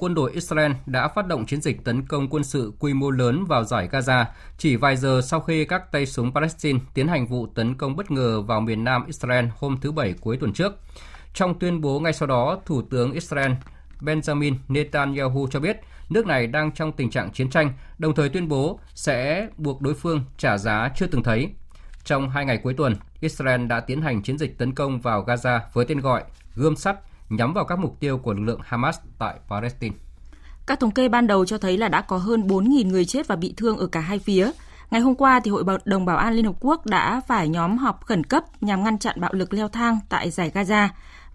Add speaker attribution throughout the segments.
Speaker 1: quân đội Israel đã phát động chiến dịch tấn công quân sự quy mô lớn vào giải Gaza chỉ vài giờ sau khi các tay súng Palestine tiến hành vụ tấn công bất ngờ vào miền nam Israel hôm thứ Bảy cuối tuần trước. Trong tuyên bố ngay sau đó, Thủ tướng Israel Benjamin Netanyahu cho biết nước này đang trong tình trạng chiến tranh, đồng thời tuyên bố sẽ buộc đối phương trả giá chưa từng thấy. Trong hai ngày cuối tuần, Israel đã tiến hành chiến dịch tấn công vào Gaza với tên gọi Gươm sắt nhắm vào các mục tiêu của lực lượng Hamas tại Palestine.
Speaker 2: Các thống kê ban đầu cho thấy là đã có hơn 4.000 người chết và bị thương ở cả hai phía. Ngày hôm qua, thì Hội đồng Bảo an Liên Hợp Quốc đã phải nhóm họp khẩn cấp nhằm ngăn chặn bạo lực leo thang tại giải Gaza.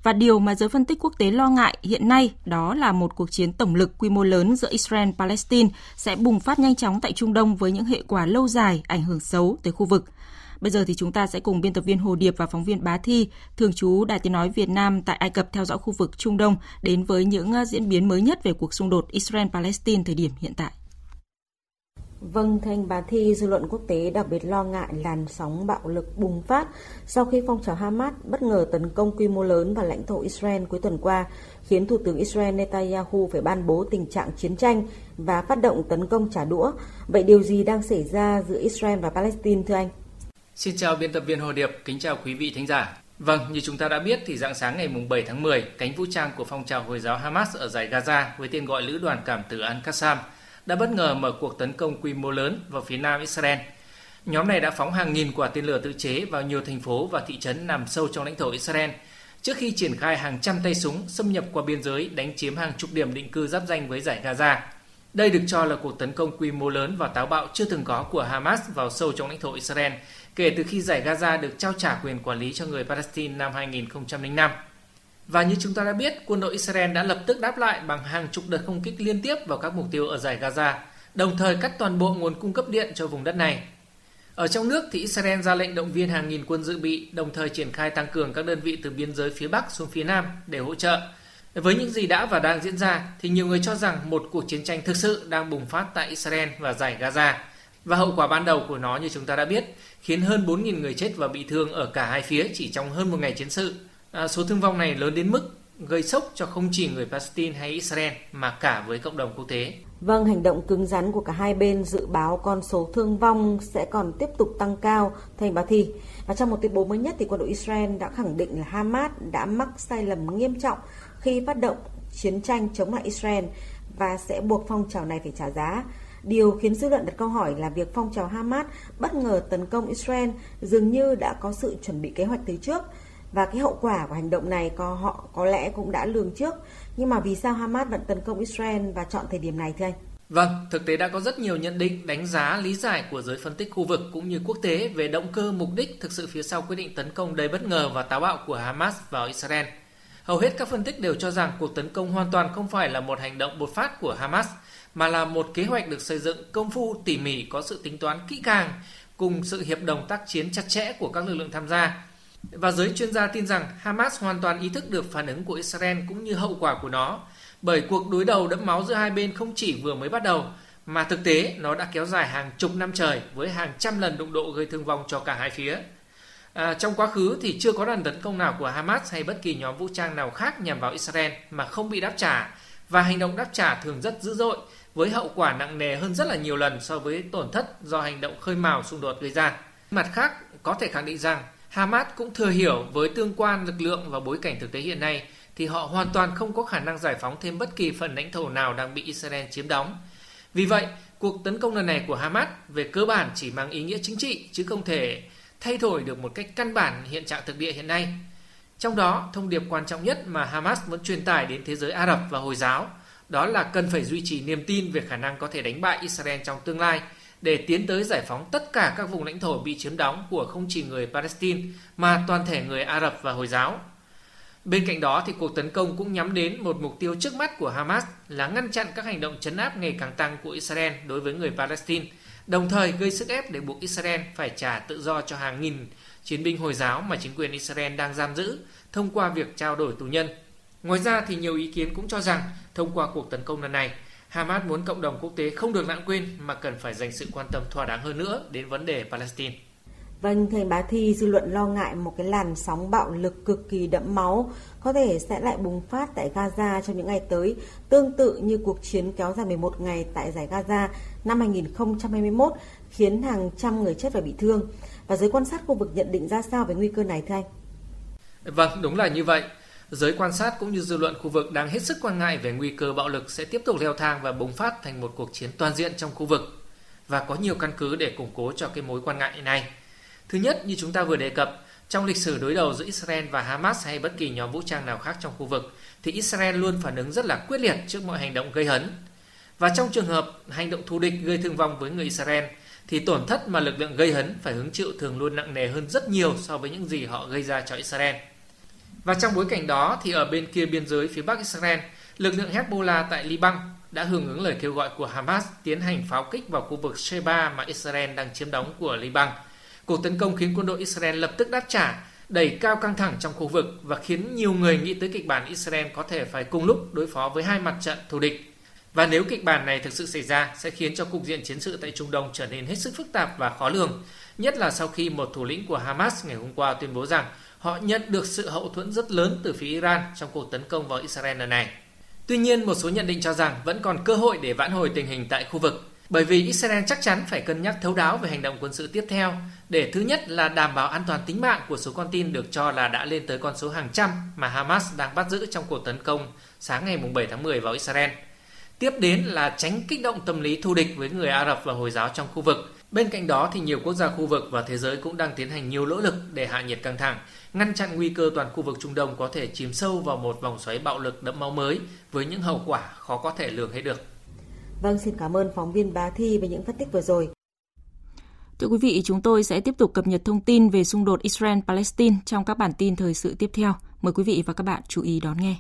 Speaker 2: Và điều mà giới phân tích quốc tế lo ngại hiện nay đó là một cuộc chiến tổng lực quy mô lớn giữa Israel-Palestine sẽ bùng phát nhanh chóng tại Trung Đông với những hệ quả lâu dài ảnh hưởng xấu tới khu vực. Bây giờ thì chúng ta sẽ cùng biên tập viên Hồ Điệp và phóng viên Bá Thi, thường trú Đài Tiếng Nói Việt Nam tại Ai Cập theo dõi khu vực Trung Đông đến với những à, diễn biến mới nhất về cuộc xung đột Israel-Palestine thời điểm hiện tại.
Speaker 3: Vâng, thanh bà Thi, dư luận quốc tế đặc biệt lo ngại làn sóng bạo lực bùng phát sau khi phong trào Hamas bất ngờ tấn công quy mô lớn vào lãnh thổ Israel cuối tuần qua, khiến Thủ tướng Israel Netanyahu phải ban bố tình trạng chiến tranh và phát động tấn công trả đũa. Vậy điều gì đang xảy ra giữa Israel và Palestine thưa anh?
Speaker 4: Xin chào biên tập viên Hồ Điệp, kính chào quý vị thính giả. Vâng, như chúng ta đã biết thì dạng sáng ngày 7 tháng 10, cánh vũ trang của phong trào Hồi giáo Hamas ở giải Gaza với tên gọi Lữ đoàn Cảm tử Al-Qassam đã bất ngờ mở cuộc tấn công quy mô lớn vào phía nam Israel. Nhóm này đã phóng hàng nghìn quả tên lửa tự chế vào nhiều thành phố và thị trấn nằm sâu trong lãnh thổ Israel trước khi triển khai hàng trăm tay súng xâm nhập qua biên giới đánh chiếm hàng chục điểm định cư giáp danh với giải Gaza. Đây được cho là cuộc tấn công quy mô lớn và táo bạo chưa từng có của Hamas vào sâu trong lãnh thổ Israel kể từ khi giải Gaza được trao trả quyền quản lý cho người Palestine năm 2005. Và như chúng ta đã biết, quân đội Israel đã lập tức đáp lại bằng hàng chục đợt không kích liên tiếp vào các mục tiêu ở giải Gaza, đồng thời cắt toàn bộ nguồn cung cấp điện cho vùng đất này. Ở trong nước thì Israel ra lệnh động viên hàng nghìn quân dự bị, đồng thời triển khai tăng cường các đơn vị từ biên giới phía Bắc xuống phía Nam để hỗ trợ. Với những gì đã và đang diễn ra thì nhiều người cho rằng một cuộc chiến tranh thực sự đang bùng phát tại Israel và giải Gaza – và hậu quả ban đầu của nó như chúng ta đã biết khiến hơn 4.000 người chết và bị thương ở cả hai phía chỉ trong hơn một ngày chiến sự. À, số thương vong này lớn đến mức gây sốc cho không chỉ người Palestine hay Israel mà cả với cộng đồng quốc tế.
Speaker 3: Vâng, hành động cứng rắn của cả hai bên dự báo con số thương vong sẽ còn tiếp tục tăng cao, thầy bà Thi. Và trong một tuyên bố mới nhất thì quân đội Israel đã khẳng định là Hamas đã mắc sai lầm nghiêm trọng khi phát động chiến tranh chống lại Israel và sẽ buộc phong trào này phải trả giá. Điều khiến dư luận đặt câu hỏi là việc phong trào Hamas bất ngờ tấn công Israel dường như đã có sự chuẩn bị kế hoạch từ trước và cái hậu quả của hành động này có họ có lẽ cũng đã lường trước. Nhưng mà vì sao Hamas vẫn tấn công Israel và chọn thời điểm này thưa anh?
Speaker 4: Vâng, thực tế đã có rất nhiều nhận định, đánh giá, lý giải của giới phân tích khu vực cũng như quốc tế về động cơ mục đích thực sự phía sau quyết định tấn công đầy bất ngờ và táo bạo của Hamas vào Israel. Hầu hết các phân tích đều cho rằng cuộc tấn công hoàn toàn không phải là một hành động bột phát của Hamas mà là một kế hoạch được xây dựng công phu tỉ mỉ có sự tính toán kỹ càng cùng sự hiệp đồng tác chiến chặt chẽ của các lực lượng tham gia. Và giới chuyên gia tin rằng Hamas hoàn toàn ý thức được phản ứng của Israel cũng như hậu quả của nó, bởi cuộc đối đầu đẫm máu giữa hai bên không chỉ vừa mới bắt đầu, mà thực tế nó đã kéo dài hàng chục năm trời với hàng trăm lần đụng độ gây thương vong cho cả hai phía. À, trong quá khứ thì chưa có đòn tấn công nào của Hamas hay bất kỳ nhóm vũ trang nào khác nhằm vào Israel mà không bị đáp trả và hành động đáp trả thường rất dữ dội với hậu quả nặng nề hơn rất là nhiều lần so với tổn thất do hành động khơi mào xung đột gây ra. Mặt khác, có thể khẳng định rằng Hamas cũng thừa hiểu với tương quan lực lượng và bối cảnh thực tế hiện nay thì họ hoàn toàn không có khả năng giải phóng thêm bất kỳ phần lãnh thổ nào đang bị Israel chiếm đóng. Vì vậy, cuộc tấn công lần này của Hamas về cơ bản chỉ mang ý nghĩa chính trị chứ không thể thay đổi được một cách căn bản hiện trạng thực địa hiện nay. Trong đó, thông điệp quan trọng nhất mà Hamas muốn truyền tải đến thế giới Ả Rập và Hồi giáo đó là cần phải duy trì niềm tin về khả năng có thể đánh bại Israel trong tương lai để tiến tới giải phóng tất cả các vùng lãnh thổ bị chiếm đóng của không chỉ người Palestine mà toàn thể người Ả Rập và Hồi giáo. Bên cạnh đó thì cuộc tấn công cũng nhắm đến một mục tiêu trước mắt của Hamas là ngăn chặn các hành động chấn áp ngày càng tăng của Israel đối với người Palestine, đồng thời gây sức ép để buộc Israel phải trả tự do cho hàng nghìn chiến binh Hồi giáo mà chính quyền Israel đang giam giữ thông qua việc trao đổi tù nhân. Ngoài ra thì nhiều ý kiến cũng cho rằng thông qua cuộc tấn công lần này, Hamas muốn cộng đồng quốc tế không được lãng quên mà cần phải dành sự quan tâm thỏa đáng hơn nữa đến vấn đề Palestine.
Speaker 3: Vâng, thầy Bá Thi, dư luận lo ngại một cái làn sóng bạo lực cực kỳ đẫm máu có thể sẽ lại bùng phát tại Gaza trong những ngày tới, tương tự như cuộc chiến kéo dài 11 ngày tại giải Gaza năm 2021, khiến hàng trăm người chết và bị thương. Và giới quan sát khu vực nhận định ra sao về nguy cơ này thưa anh?
Speaker 4: Vâng, đúng là như vậy. Giới quan sát cũng như dư luận khu vực đang hết sức quan ngại về nguy cơ bạo lực sẽ tiếp tục leo thang và bùng phát thành một cuộc chiến toàn diện trong khu vực. Và có nhiều căn cứ để củng cố cho cái mối quan ngại này. Thứ nhất, như chúng ta vừa đề cập, trong lịch sử đối đầu giữa Israel và Hamas hay bất kỳ nhóm vũ trang nào khác trong khu vực, thì Israel luôn phản ứng rất là quyết liệt trước mọi hành động gây hấn. Và trong trường hợp hành động thù địch gây thương vong với người Israel, thì tổn thất mà lực lượng gây hấn phải hứng chịu thường luôn nặng nề hơn rất nhiều so với những gì họ gây ra cho Israel. Và trong bối cảnh đó thì ở bên kia biên giới phía bắc Israel, lực lượng Hezbollah tại Liban đã hưởng ứng lời kêu gọi của Hamas tiến hành pháo kích vào khu vực Sheba mà Israel đang chiếm đóng của Liban – Cuộc tấn công khiến quân đội Israel lập tức đáp trả, đẩy cao căng thẳng trong khu vực và khiến nhiều người nghĩ tới kịch bản Israel có thể phải cùng lúc đối phó với hai mặt trận thù địch. Và nếu kịch bản này thực sự xảy ra sẽ khiến cho cục diện chiến sự tại Trung Đông trở nên hết sức phức tạp và khó lường, nhất là sau khi một thủ lĩnh của Hamas ngày hôm qua tuyên bố rằng họ nhận được sự hậu thuẫn rất lớn từ phía Iran trong cuộc tấn công vào Israel lần này. Tuy nhiên, một số nhận định cho rằng vẫn còn cơ hội để vãn hồi tình hình tại khu vực bởi vì Israel chắc chắn phải cân nhắc thấu đáo về hành động quân sự tiếp theo để thứ nhất là đảm bảo an toàn tính mạng của số con tin được cho là đã lên tới con số hàng trăm mà Hamas đang bắt giữ trong cuộc tấn công sáng ngày 7 tháng 10 vào Israel. Tiếp đến là tránh kích động tâm lý thù địch với người Ả Rập và Hồi giáo trong khu vực. Bên cạnh đó thì nhiều quốc gia khu vực và thế giới cũng đang tiến hành nhiều nỗ lực để hạ nhiệt căng thẳng, ngăn chặn nguy cơ toàn khu vực Trung Đông có thể chìm sâu vào một vòng xoáy bạo lực đẫm máu mới với những hậu quả khó có thể lường hết được.
Speaker 3: Vâng, xin cảm ơn phóng viên Bá Thi về những phân tích vừa rồi.
Speaker 2: Thưa quý vị, chúng tôi sẽ tiếp tục cập nhật thông tin về xung đột Israel-Palestine trong các bản tin thời sự tiếp theo. Mời quý vị và các bạn chú ý đón nghe.